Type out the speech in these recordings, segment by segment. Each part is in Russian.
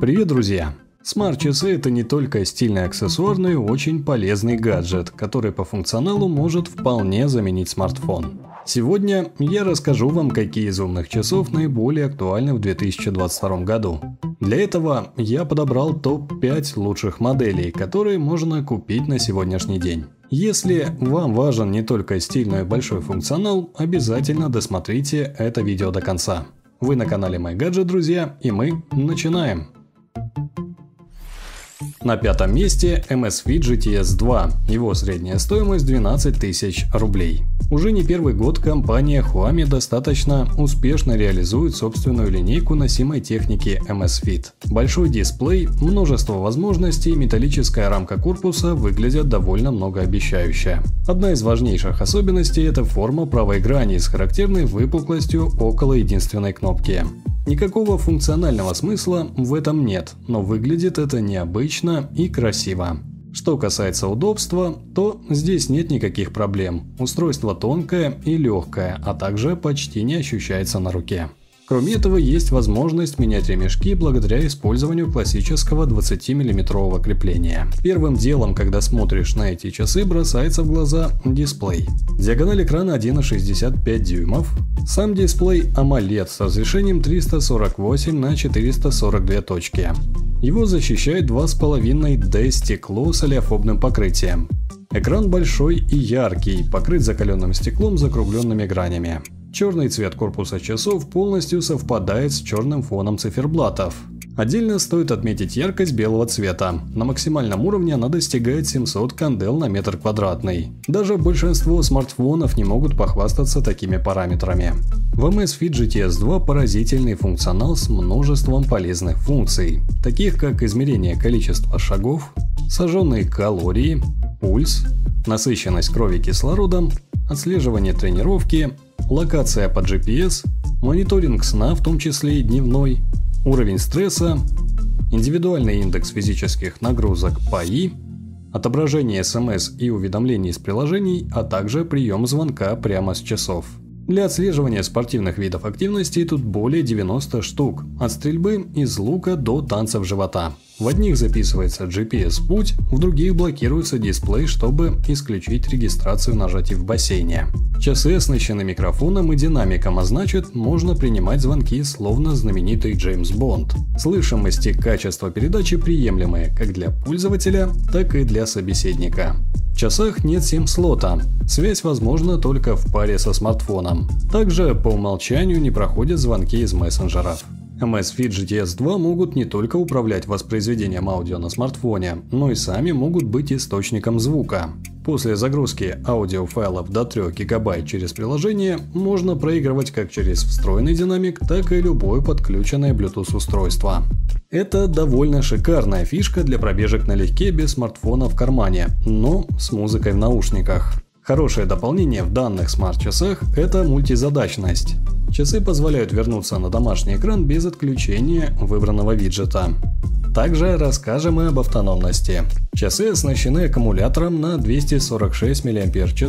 Привет, друзья! Смарт-часы – это не только стильный аксессуар, но и очень полезный гаджет, который по функционалу может вполне заменить смартфон. Сегодня я расскажу вам, какие из умных часов наиболее актуальны в 2022 году. Для этого я подобрал топ-5 лучших моделей, которые можно купить на сегодняшний день. Если вам важен не только стильный и большой функционал, обязательно досмотрите это видео до конца. Вы на канале MyGadget, друзья, и мы начинаем. На пятом месте MSV GTS 2. Его средняя стоимость 12 тысяч рублей. Уже не первый год компания Huami достаточно успешно реализует собственную линейку носимой техники MS Fit. Большой дисплей, множество возможностей, металлическая рамка корпуса выглядят довольно многообещающе. Одна из важнейших особенностей – это форма правой грани с характерной выпуклостью около единственной кнопки. Никакого функционального смысла в этом нет, но выглядит это необычно и красиво. Что касается удобства, то здесь нет никаких проблем. Устройство тонкое и легкое, а также почти не ощущается на руке. Кроме этого, есть возможность менять ремешки благодаря использованию классического 20-мм крепления. Первым делом, когда смотришь на эти часы, бросается в глаза дисплей. Диагональ экрана 1,65 дюймов. Сам дисплей AMOLED с разрешением 348 на 442 точки. Его защищает 2,5D стекло с олеофобным покрытием. Экран большой и яркий, покрыт закаленным стеклом с закругленными гранями. Черный цвет корпуса часов полностью совпадает с черным фоном циферблатов. Отдельно стоит отметить яркость белого цвета. На максимальном уровне она достигает 700 кандел на метр квадратный. Даже большинство смартфонов не могут похвастаться такими параметрами. В MS Fit GTS 2 поразительный функционал с множеством полезных функций, таких как измерение количества шагов, сожженные калории, пульс, насыщенность крови кислородом, отслеживание тренировки, локация по GPS, мониторинг сна, в том числе и дневной, уровень стресса, индивидуальный индекс физических нагрузок ПАИ, отображение СМС и уведомлений из приложений, а также прием звонка прямо с часов. Для отслеживания спортивных видов активности тут более 90 штук, от стрельбы из лука до танцев живота. В одних записывается GPS-путь, в других блокируется дисплей, чтобы исключить регистрацию нажатий в бассейне. Часы оснащены микрофоном и динамиком, а значит, можно принимать звонки словно знаменитый Джеймс Бонд. Слышимость и качество передачи приемлемые как для пользователя, так и для собеседника. Часах нет сим-слота, связь возможна только в паре со смартфоном. Также по умолчанию не проходят звонки из мессенджеров. MSFit GTS 2 могут не только управлять воспроизведением аудио на смартфоне, но и сами могут быть источником звука. После загрузки аудиофайлов до 3 ГБ через приложение можно проигрывать как через встроенный динамик, так и любое подключенное Bluetooth устройство. Это довольно шикарная фишка для пробежек налегке без смартфона в кармане, но с музыкой в наушниках. Хорошее дополнение в данных смарт-часах – это мультизадачность. Часы позволяют вернуться на домашний экран без отключения выбранного виджета. Также расскажем и об автономности. Часы оснащены аккумулятором на 246 мАч,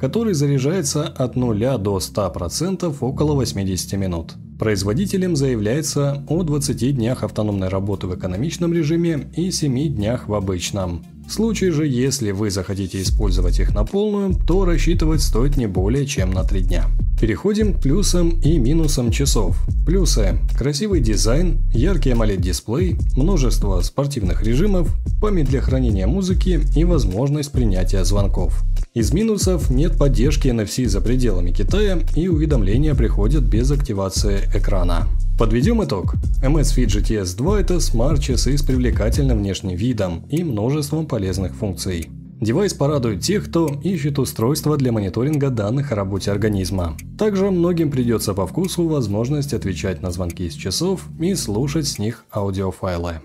который заряжается от 0 до 100% около 80 минут. Производителем заявляется о 20 днях автономной работы в экономичном режиме и 7 днях в обычном. В случае же, если вы захотите использовать их на полную, то рассчитывать стоит не более чем на 3 дня. Переходим к плюсам и минусам часов. Плюсы – красивый дизайн, яркий AMOLED-дисплей, множество спортивных режимов, память для хранения музыки и возможность принятия звонков. Из минусов нет поддержки NFC за пределами Китая и уведомления приходят без активации экрана. Подведем итог. MS Fit GTS 2 – это смарт-часы с привлекательным внешним видом и множеством полезных функций. Девайс порадует тех, кто ищет устройство для мониторинга данных о работе организма. Также многим придется по вкусу возможность отвечать на звонки из часов и слушать с них аудиофайлы.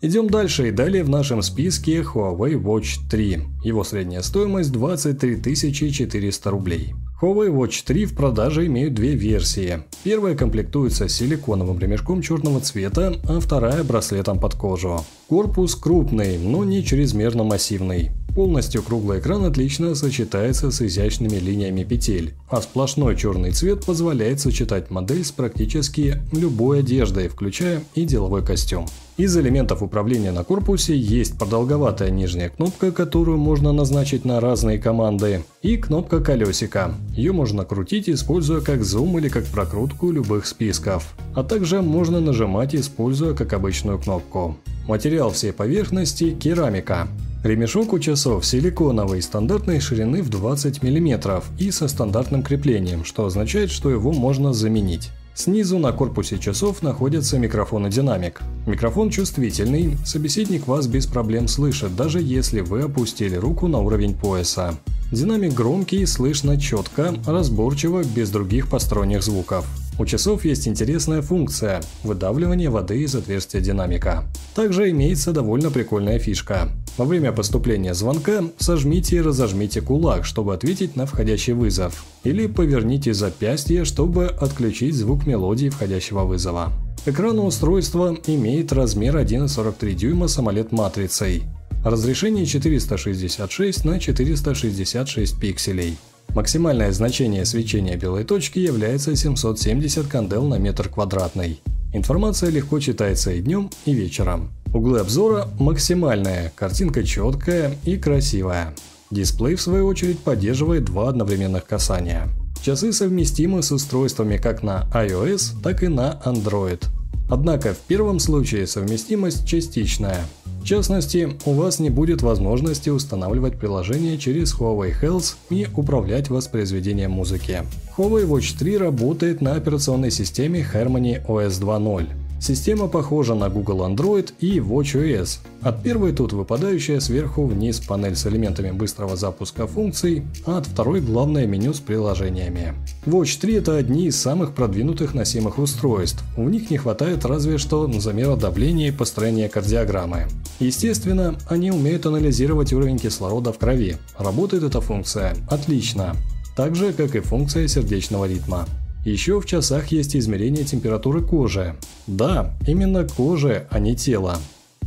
Идем дальше и далее в нашем списке Huawei Watch 3. Его средняя стоимость 23 400 рублей. Huawei Watch 3 в продаже имеют две версии. Первая комплектуется силиконовым ремешком черного цвета, а вторая браслетом под кожу. Корпус крупный, но не чрезмерно массивный. Полностью круглый экран отлично сочетается с изящными линиями петель, а сплошной черный цвет позволяет сочетать модель с практически любой одеждой, включая и деловой костюм. Из элементов управления на корпусе есть продолговатая нижняя кнопка, которую можно назначить на разные команды, и кнопка колесика. Ее можно крутить, используя как зум или как прокрутку любых списков, а также можно нажимать, используя как обычную кнопку. Материал всей поверхности – керамика. Ремешок у часов силиконовый, стандартной ширины в 20 мм и со стандартным креплением, что означает, что его можно заменить. Снизу на корпусе часов находится микрофон и динамик. Микрофон чувствительный, собеседник вас без проблем слышит, даже если вы опустили руку на уровень пояса. Динамик громкий, слышно четко, разборчиво, без других посторонних звуков. У часов есть интересная функция – выдавливание воды из отверстия динамика. Также имеется довольно прикольная фишка. Во время поступления звонка сожмите и разожмите кулак, чтобы ответить на входящий вызов. Или поверните запястье, чтобы отключить звук мелодии входящего вызова. Экран устройства имеет размер 1,43 дюйма с AMOLED-матрицей. Разрешение 466 на 466 пикселей. Максимальное значение свечения белой точки является 770 кандел на метр квадратный. Информация легко читается и днем, и вечером. Углы обзора максимальные, картинка четкая и красивая. Дисплей в свою очередь поддерживает два одновременных касания. Часы совместимы с устройствами как на iOS, так и на Android. Однако в первом случае совместимость частичная – в частности, у вас не будет возможности устанавливать приложение через Huawei Health и управлять воспроизведением музыки. Huawei Watch 3 работает на операционной системе Harmony OS 2.0. Система похожа на Google Android и WatchOS. От первой тут выпадающая сверху вниз панель с элементами быстрого запуска функций, а от второй главное меню с приложениями. Watch 3 это одни из самых продвинутых носимых устройств. У них не хватает разве что замера давления и построения кардиограммы. Естественно, они умеют анализировать уровень кислорода в крови. Работает эта функция отлично. Так же, как и функция сердечного ритма. Еще в часах есть измерение температуры кожи. Да, именно кожи, а не тела.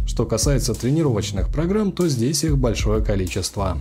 Что касается тренировочных программ, то здесь их большое количество.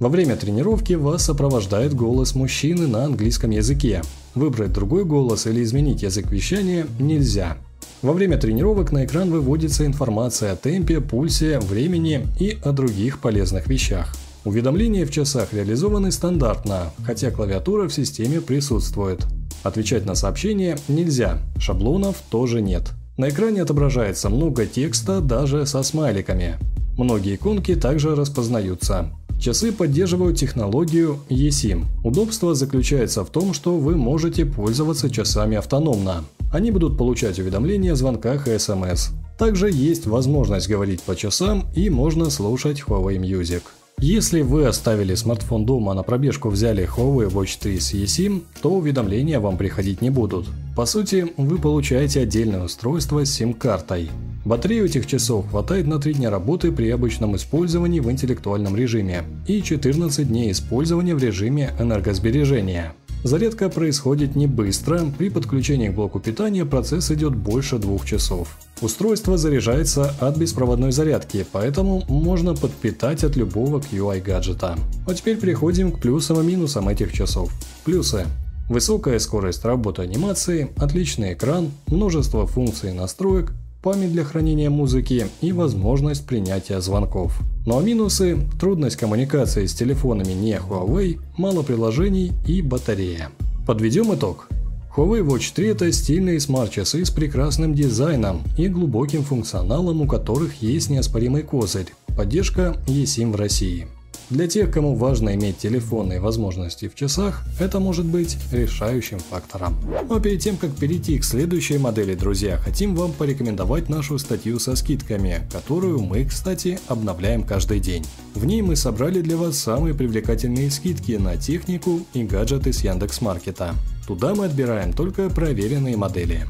Во время тренировки вас сопровождает голос мужчины на английском языке. Выбрать другой голос или изменить язык вещания нельзя. Во время тренировок на экран выводится информация о темпе, пульсе, времени и о других полезных вещах. Уведомления в часах реализованы стандартно, хотя клавиатура в системе присутствует. Отвечать на сообщения нельзя, шаблонов тоже нет. На экране отображается много текста даже со смайликами. Многие иконки также распознаются. Часы поддерживают технологию eSIM. Удобство заключается в том, что вы можете пользоваться часами автономно. Они будут получать уведомления о звонках и смс. Также есть возможность говорить по часам и можно слушать Huawei Music. Если вы оставили смартфон дома, на пробежку взяли Huawei Watch 3 с eSIM, то уведомления вам приходить не будут. По сути, вы получаете отдельное устройство с сим-картой. Батареи этих часов хватает на 3 дня работы при обычном использовании в интеллектуальном режиме и 14 дней использования в режиме энергосбережения. Зарядка происходит не быстро, при подключении к блоку питания процесс идет больше двух часов. Устройство заряжается от беспроводной зарядки, поэтому можно подпитать от любого QI гаджета. А теперь переходим к плюсам и минусам этих часов. Плюсы. Высокая скорость работы анимации, отличный экран, множество функций настроек, память для хранения музыки и возможность принятия звонков. Ну а минусы – трудность коммуникации с телефонами не Huawei, мало приложений и батарея. Подведем итог. Huawei Watch 3 – это стильные смарт-часы с прекрасным дизайном и глубоким функционалом, у которых есть неоспоримый козырь – поддержка eSIM в России. Для тех, кому важно иметь телефонные возможности в часах, это может быть решающим фактором. Но перед тем, как перейти к следующей модели, друзья, хотим вам порекомендовать нашу статью со скидками, которую мы, кстати, обновляем каждый день. В ней мы собрали для вас самые привлекательные скидки на технику и гаджеты с Яндекс.Маркета. Туда мы отбираем только проверенные модели.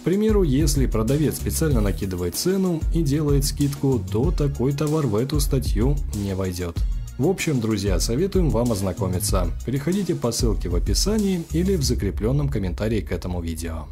К примеру, если продавец специально накидывает цену и делает скидку, то такой товар в эту статью не войдет. В общем, друзья, советуем вам ознакомиться. Переходите по ссылке в описании или в закрепленном комментарии к этому видео.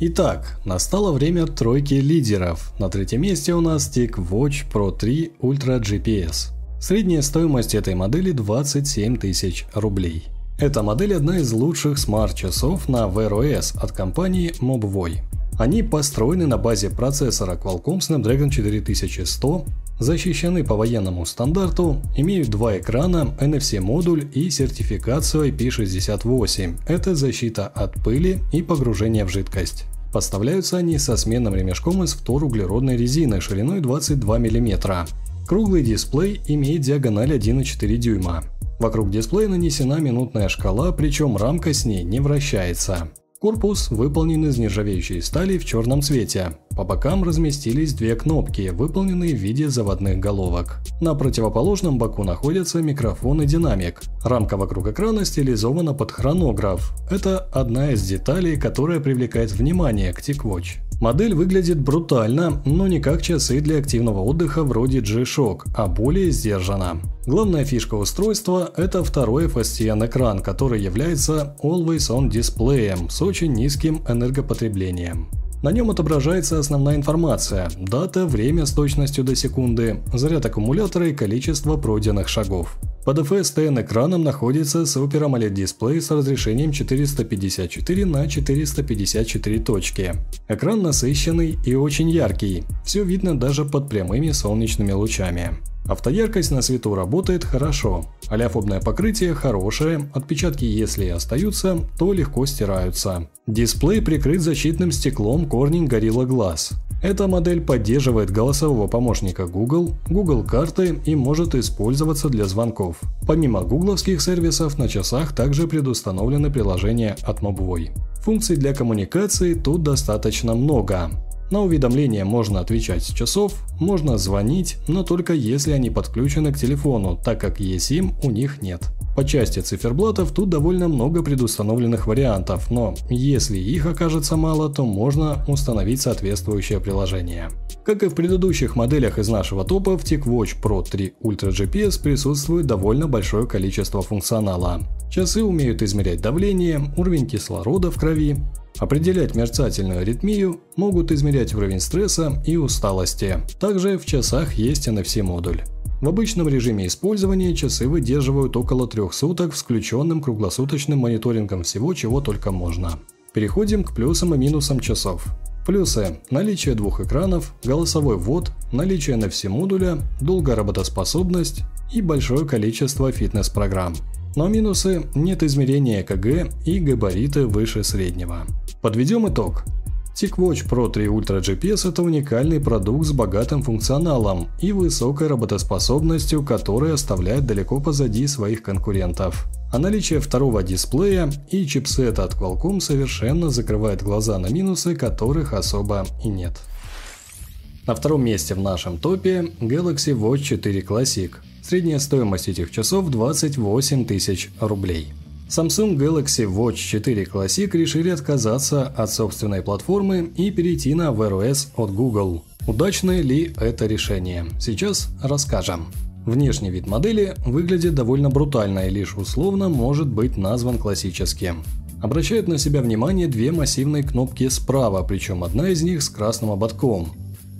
Итак, настало время тройки лидеров. На третьем месте у нас TicWatch Pro 3 Ultra GPS. Средняя стоимость этой модели 27 тысяч рублей. Эта модель одна из лучших смарт-часов на Wear OS от компании Mobvoi. Они построены на базе процессора Qualcomm Snapdragon 4100, защищены по военному стандарту, имеют два экрана, NFC-модуль и сертификацию IP68. Это защита от пыли и погружения в жидкость. Поставляются они со сменным ремешком из фторуглеродной резины шириной 22 мм. Круглый дисплей имеет диагональ 1,4 дюйма. Вокруг дисплея нанесена минутная шкала, причем рамка с ней не вращается. Корпус выполнен из нержавеющей стали в черном цвете. По бокам разместились две кнопки, выполненные в виде заводных головок. На противоположном боку находятся микрофон и динамик. Рамка вокруг экрана стилизована под хронограф. Это одна из деталей, которая привлекает внимание к TicWatch. Модель выглядит брутально, но не как часы для активного отдыха вроде G-Shock, а более сдержанно. Главная фишка устройства – это второй FSTN экран, который является Always On дисплеем с очень низким энергопотреблением. На нем отображается основная информация – дата, время с точностью до секунды, заряд аккумулятора и количество пройденных шагов. Под FSTN экраном находится Super AMOLED дисплей с разрешением 454 на 454 точки. Экран насыщенный и очень яркий, все видно даже под прямыми солнечными лучами. Автояркость на свету работает хорошо, аляфобное покрытие хорошее, отпечатки если и остаются, то легко стираются. Дисплей прикрыт защитным стеклом Corning Gorilla Glass. Эта модель поддерживает голосового помощника Google, Google карты и может использоваться для звонков. Помимо гугловских сервисов на часах также предустановлены приложения от Mobvoi. Функций для коммуникации тут достаточно много. На уведомления можно отвечать с часов, можно звонить, но только если они подключены к телефону, так как eSIM у них нет. По части циферблатов тут довольно много предустановленных вариантов, но если их окажется мало, то можно установить соответствующее приложение. Как и в предыдущих моделях из нашего топа, в TicWatch Pro 3 Ultra GPS присутствует довольно большое количество функционала. Часы умеют измерять давление, уровень кислорода в крови, Определять мерцательную аритмию, могут измерять уровень стресса и усталости. Также в часах есть NFC-модуль. В обычном режиме использования часы выдерживают около трех суток с включенным круглосуточным мониторингом всего, чего только можно. Переходим к плюсам и минусам часов. Плюсы – наличие двух экранов, голосовой ввод, наличие NFC-модуля, долгая работоспособность и большое количество фитнес-программ. Но минусы – нет измерения ЭКГ и габариты выше среднего. Подведем итог. TicWatch Pro 3 Ultra GPS – это уникальный продукт с богатым функционалом и высокой работоспособностью, который оставляет далеко позади своих конкурентов. А наличие второго дисплея и чипсета от Qualcomm совершенно закрывает глаза на минусы, которых особо и нет. На втором месте в нашем топе Galaxy Watch 4 Classic – Средняя стоимость этих часов 28 тысяч рублей. Samsung Galaxy Watch 4 Classic решили отказаться от собственной платформы и перейти на Wear OS от Google. Удачное ли это решение? Сейчас расскажем. Внешний вид модели выглядит довольно брутально и лишь условно может быть назван классическим. Обращают на себя внимание две массивные кнопки справа, причем одна из них с красным ободком.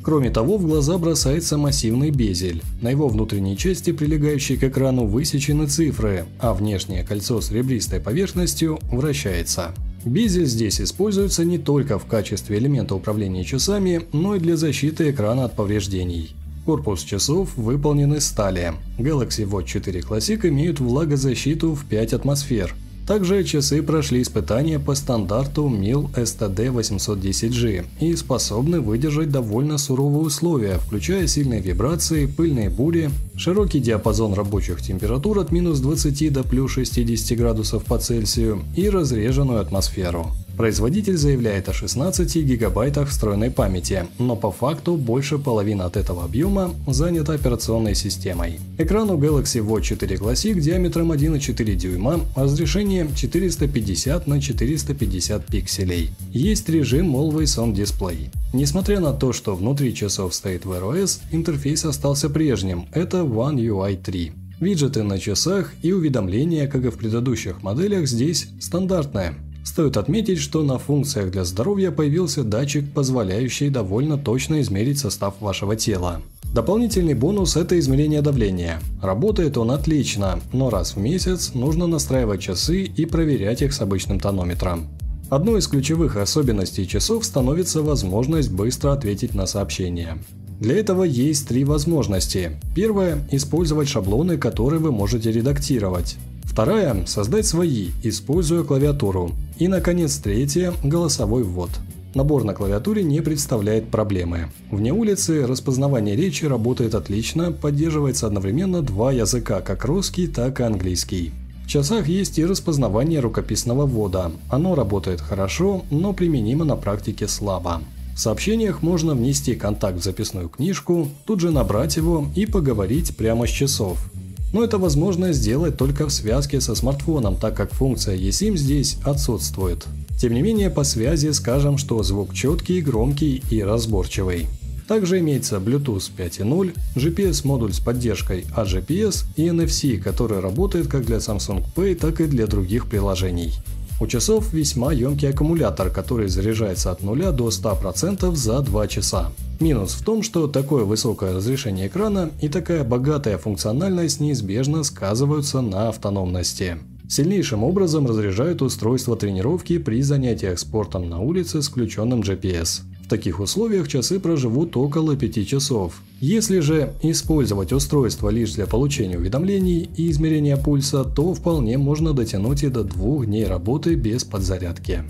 Кроме того, в глаза бросается массивный безель. На его внутренней части, прилегающей к экрану, высечены цифры, а внешнее кольцо с ребристой поверхностью вращается. Безель здесь используется не только в качестве элемента управления часами, но и для защиты экрана от повреждений. Корпус часов выполнен из стали. Galaxy Watch 4 Classic имеют влагозащиту в 5 атмосфер, также часы прошли испытания по стандарту MIL STD 810G и способны выдержать довольно суровые условия, включая сильные вибрации, пыльные бури, широкий диапазон рабочих температур от минус 20 до плюс 60 градусов по Цельсию и разреженную атмосферу. Производитель заявляет о 16 гигабайтах встроенной памяти, но по факту больше половины от этого объема занята операционной системой. Экран у Galaxy Watch 4 Classic диаметром 1,4 дюйма, разрешение 450 на 450 пикселей. Есть режим Always On Display. Несмотря на то, что внутри часов стоит Wear OS, интерфейс остался прежним – это One UI 3. Виджеты на часах и уведомления, как и в предыдущих моделях, здесь стандартные. Стоит отметить, что на функциях для здоровья появился датчик, позволяющий довольно точно измерить состав вашего тела. Дополнительный бонус – это измерение давления. Работает он отлично, но раз в месяц нужно настраивать часы и проверять их с обычным тонометром. Одной из ключевых особенностей часов становится возможность быстро ответить на сообщения. Для этого есть три возможности. Первая – использовать шаблоны, которые вы можете редактировать. Вторая – создать свои, используя клавиатуру. И, наконец, третья – голосовой ввод. Набор на клавиатуре не представляет проблемы. Вне улицы распознавание речи работает отлично, поддерживается одновременно два языка, как русский, так и английский. В часах есть и распознавание рукописного ввода. Оно работает хорошо, но применимо на практике слабо. В сообщениях можно внести контакт в записную книжку, тут же набрать его и поговорить прямо с часов. Но это возможно сделать только в связке со смартфоном, так как функция eSIM здесь отсутствует. Тем не менее, по связи скажем, что звук четкий, громкий и разборчивый. Также имеется Bluetooth 5.0, GPS-модуль с поддержкой AGPS и NFC, который работает как для Samsung Pay, так и для других приложений. У часов весьма емкий аккумулятор, который заряжается от 0 до 100% за 2 часа. Минус в том, что такое высокое разрешение экрана и такая богатая функциональность неизбежно сказываются на автономности сильнейшим образом разряжают устройство тренировки при занятиях спортом на улице с включенным GPS. В таких условиях часы проживут около 5 часов. Если же использовать устройство лишь для получения уведомлений и измерения пульса, то вполне можно дотянуть и до двух дней работы без подзарядки.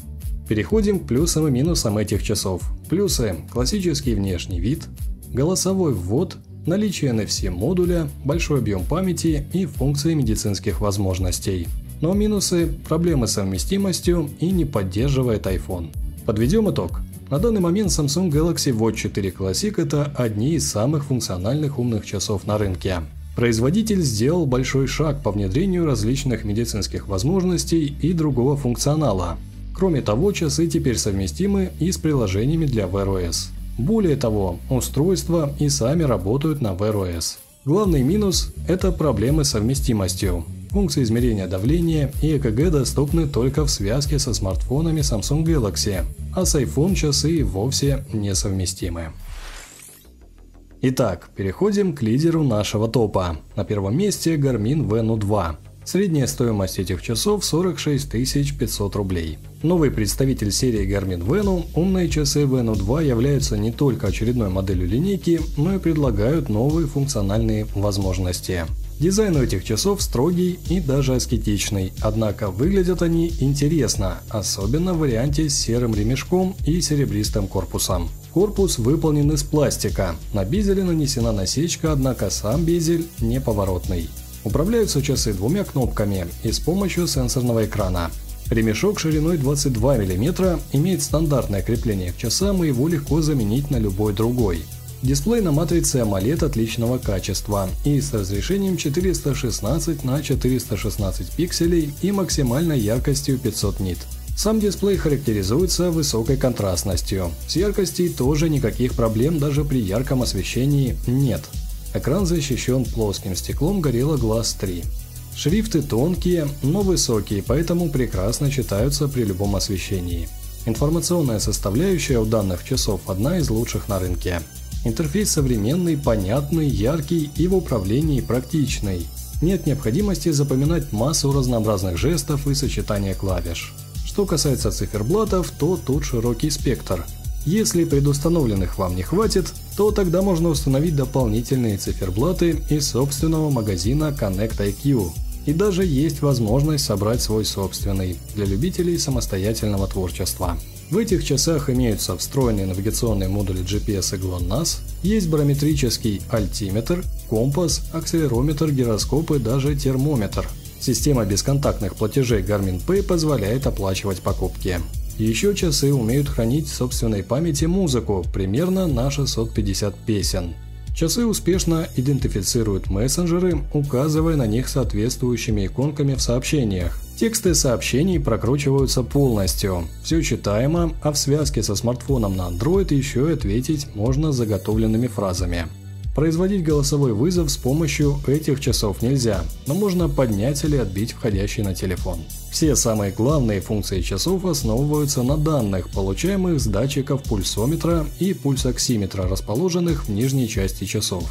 Переходим к плюсам и минусам этих часов. Плюсы – классический внешний вид, голосовой ввод, наличие NFC модуля, большой объем памяти и функции медицинских возможностей – но минусы – проблемы с совместимостью и не поддерживает iPhone. Подведем итог. На данный момент Samsung Galaxy Watch 4 Classic – это одни из самых функциональных умных часов на рынке. Производитель сделал большой шаг по внедрению различных медицинских возможностей и другого функционала. Кроме того, часы теперь совместимы и с приложениями для Wear OS. Более того, устройства и сами работают на Wear OS. Главный минус – это проблемы с совместимостью. Функции измерения давления и ЭКГ доступны только в связке со смартфонами Samsung Galaxy, а с iPhone часы вовсе несовместимы. Итак, переходим к лидеру нашего топа. На первом месте Garmin Venu 2. Средняя стоимость этих часов 46 500 рублей. Новый представитель серии Garmin Venu, умные часы Venu 2 являются не только очередной моделью линейки, но и предлагают новые функциональные возможности. Дизайн у этих часов строгий и даже аскетичный, однако выглядят они интересно, особенно в варианте с серым ремешком и серебристым корпусом. Корпус выполнен из пластика, на безеле нанесена насечка, однако сам безель неповоротный. Управляются часы двумя кнопками и с помощью сенсорного экрана. Ремешок шириной 22 мм имеет стандартное крепление к часам и его легко заменить на любой другой. Дисплей на матрице AMOLED отличного качества и с разрешением 416 на 416 пикселей и максимальной яркостью 500 нит. Сам дисплей характеризуется высокой контрастностью. С яркостью тоже никаких проблем даже при ярком освещении нет. Экран защищен плоским стеклом Gorilla Glass 3. Шрифты тонкие, но высокие, поэтому прекрасно читаются при любом освещении. Информационная составляющая у данных часов одна из лучших на рынке. Интерфейс современный, понятный, яркий и в управлении практичный. Нет необходимости запоминать массу разнообразных жестов и сочетания клавиш. Что касается циферблатов, то тут широкий спектр. Если предустановленных вам не хватит, то тогда можно установить дополнительные циферблаты из собственного магазина Connect IQ. И даже есть возможность собрать свой собственный для любителей самостоятельного творчества. В этих часах имеются встроенные навигационные модули GPS и GLONASS, есть барометрический альтиметр, компас, акселерометр, гироскоп и даже термометр. Система бесконтактных платежей Garmin Pay позволяет оплачивать покупки. Еще часы умеют хранить в собственной памяти музыку, примерно на 650 песен. Часы успешно идентифицируют мессенджеры, указывая на них соответствующими иконками в сообщениях. Тексты сообщений прокручиваются полностью. Все читаемо, а в связке со смартфоном на Android еще и ответить можно заготовленными фразами. Производить голосовой вызов с помощью этих часов нельзя, но можно поднять или отбить входящий на телефон. Все самые главные функции часов основываются на данных, получаемых с датчиков пульсометра и пульсоксиметра, расположенных в нижней части часов.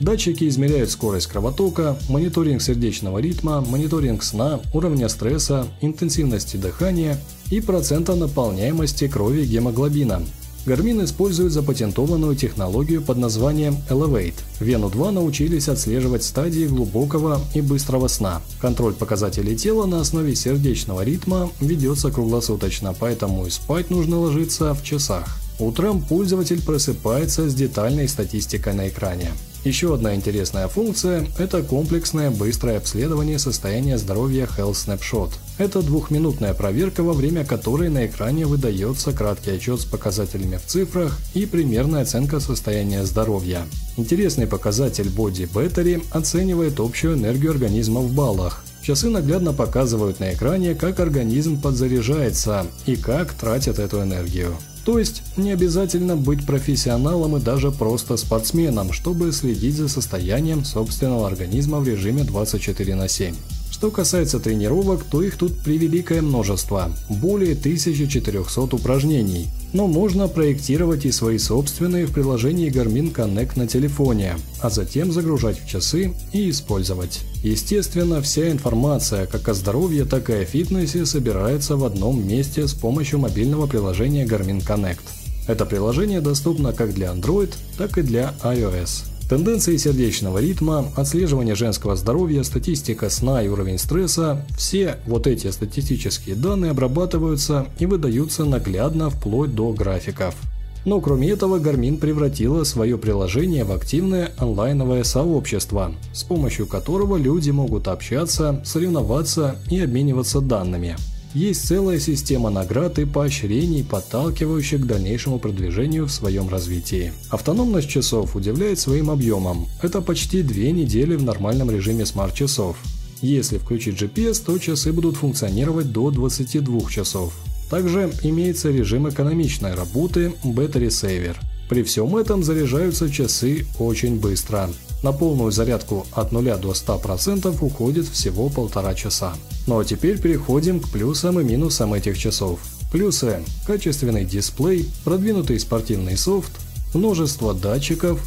Датчики измеряют скорость кровотока, мониторинг сердечного ритма, мониторинг сна, уровня стресса, интенсивности дыхания и процента наполняемости крови гемоглобина. Garmin использует запатентованную технологию под названием Elevate. Вену 2 научились отслеживать стадии глубокого и быстрого сна. Контроль показателей тела на основе сердечного ритма ведется круглосуточно, поэтому и спать нужно ложиться в часах. Утром пользователь просыпается с детальной статистикой на экране. Еще одна интересная функция – это комплексное быстрое обследование состояния здоровья Health Snapshot. Это двухминутная проверка, во время которой на экране выдается краткий отчет с показателями в цифрах и примерная оценка состояния здоровья. Интересный показатель Body Battery оценивает общую энергию организма в баллах. Часы наглядно показывают на экране, как организм подзаряжается и как тратит эту энергию. То есть не обязательно быть профессионалом и даже просто спортсменом, чтобы следить за состоянием собственного организма в режиме 24 на 7. Что касается тренировок, то их тут превеликое множество, более 1400 упражнений. Но можно проектировать и свои собственные в приложении Garmin Connect на телефоне, а затем загружать в часы и использовать. Естественно, вся информация как о здоровье, так и о фитнесе собирается в одном месте с помощью мобильного приложения Garmin Connect. Это приложение доступно как для Android, так и для iOS. Тенденции сердечного ритма, отслеживание женского здоровья, статистика сна и уровень стресса – все вот эти статистические данные обрабатываются и выдаются наглядно вплоть до графиков. Но кроме этого Garmin превратила свое приложение в активное онлайновое сообщество, с помощью которого люди могут общаться, соревноваться и обмениваться данными – есть целая система наград и поощрений, подталкивающих к дальнейшему продвижению в своем развитии. Автономность часов удивляет своим объемом. Это почти две недели в нормальном режиме смарт-часов. Если включить GPS, то часы будут функционировать до 22 часов. Также имеется режим экономичной работы Battery Saver. При всем этом заряжаются часы очень быстро. На полную зарядку от 0 до 100% уходит всего полтора часа. Ну а теперь переходим к плюсам и минусам этих часов. Плюсы – качественный дисплей, продвинутый спортивный софт, множество датчиков,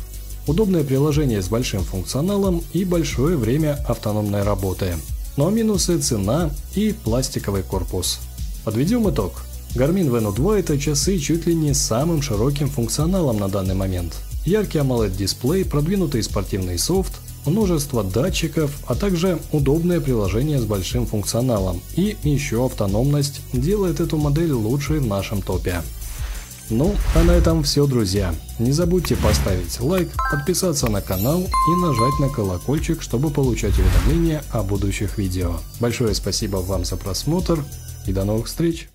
удобное приложение с большим функционалом и большое время автономной работы. Ну, а минусы – цена и пластиковый корпус. Подведем итог. Garmin Venu 2 – это часы чуть ли не самым широким функционалом на данный момент – яркий AMOLED-дисплей, продвинутый спортивный софт, множество датчиков, а также удобное приложение с большим функционалом и еще автономность делает эту модель лучшей в нашем топе. Ну, а на этом все, друзья. Не забудьте поставить лайк, подписаться на канал и нажать на колокольчик, чтобы получать уведомления о будущих видео. Большое спасибо вам за просмотр и до новых встреч!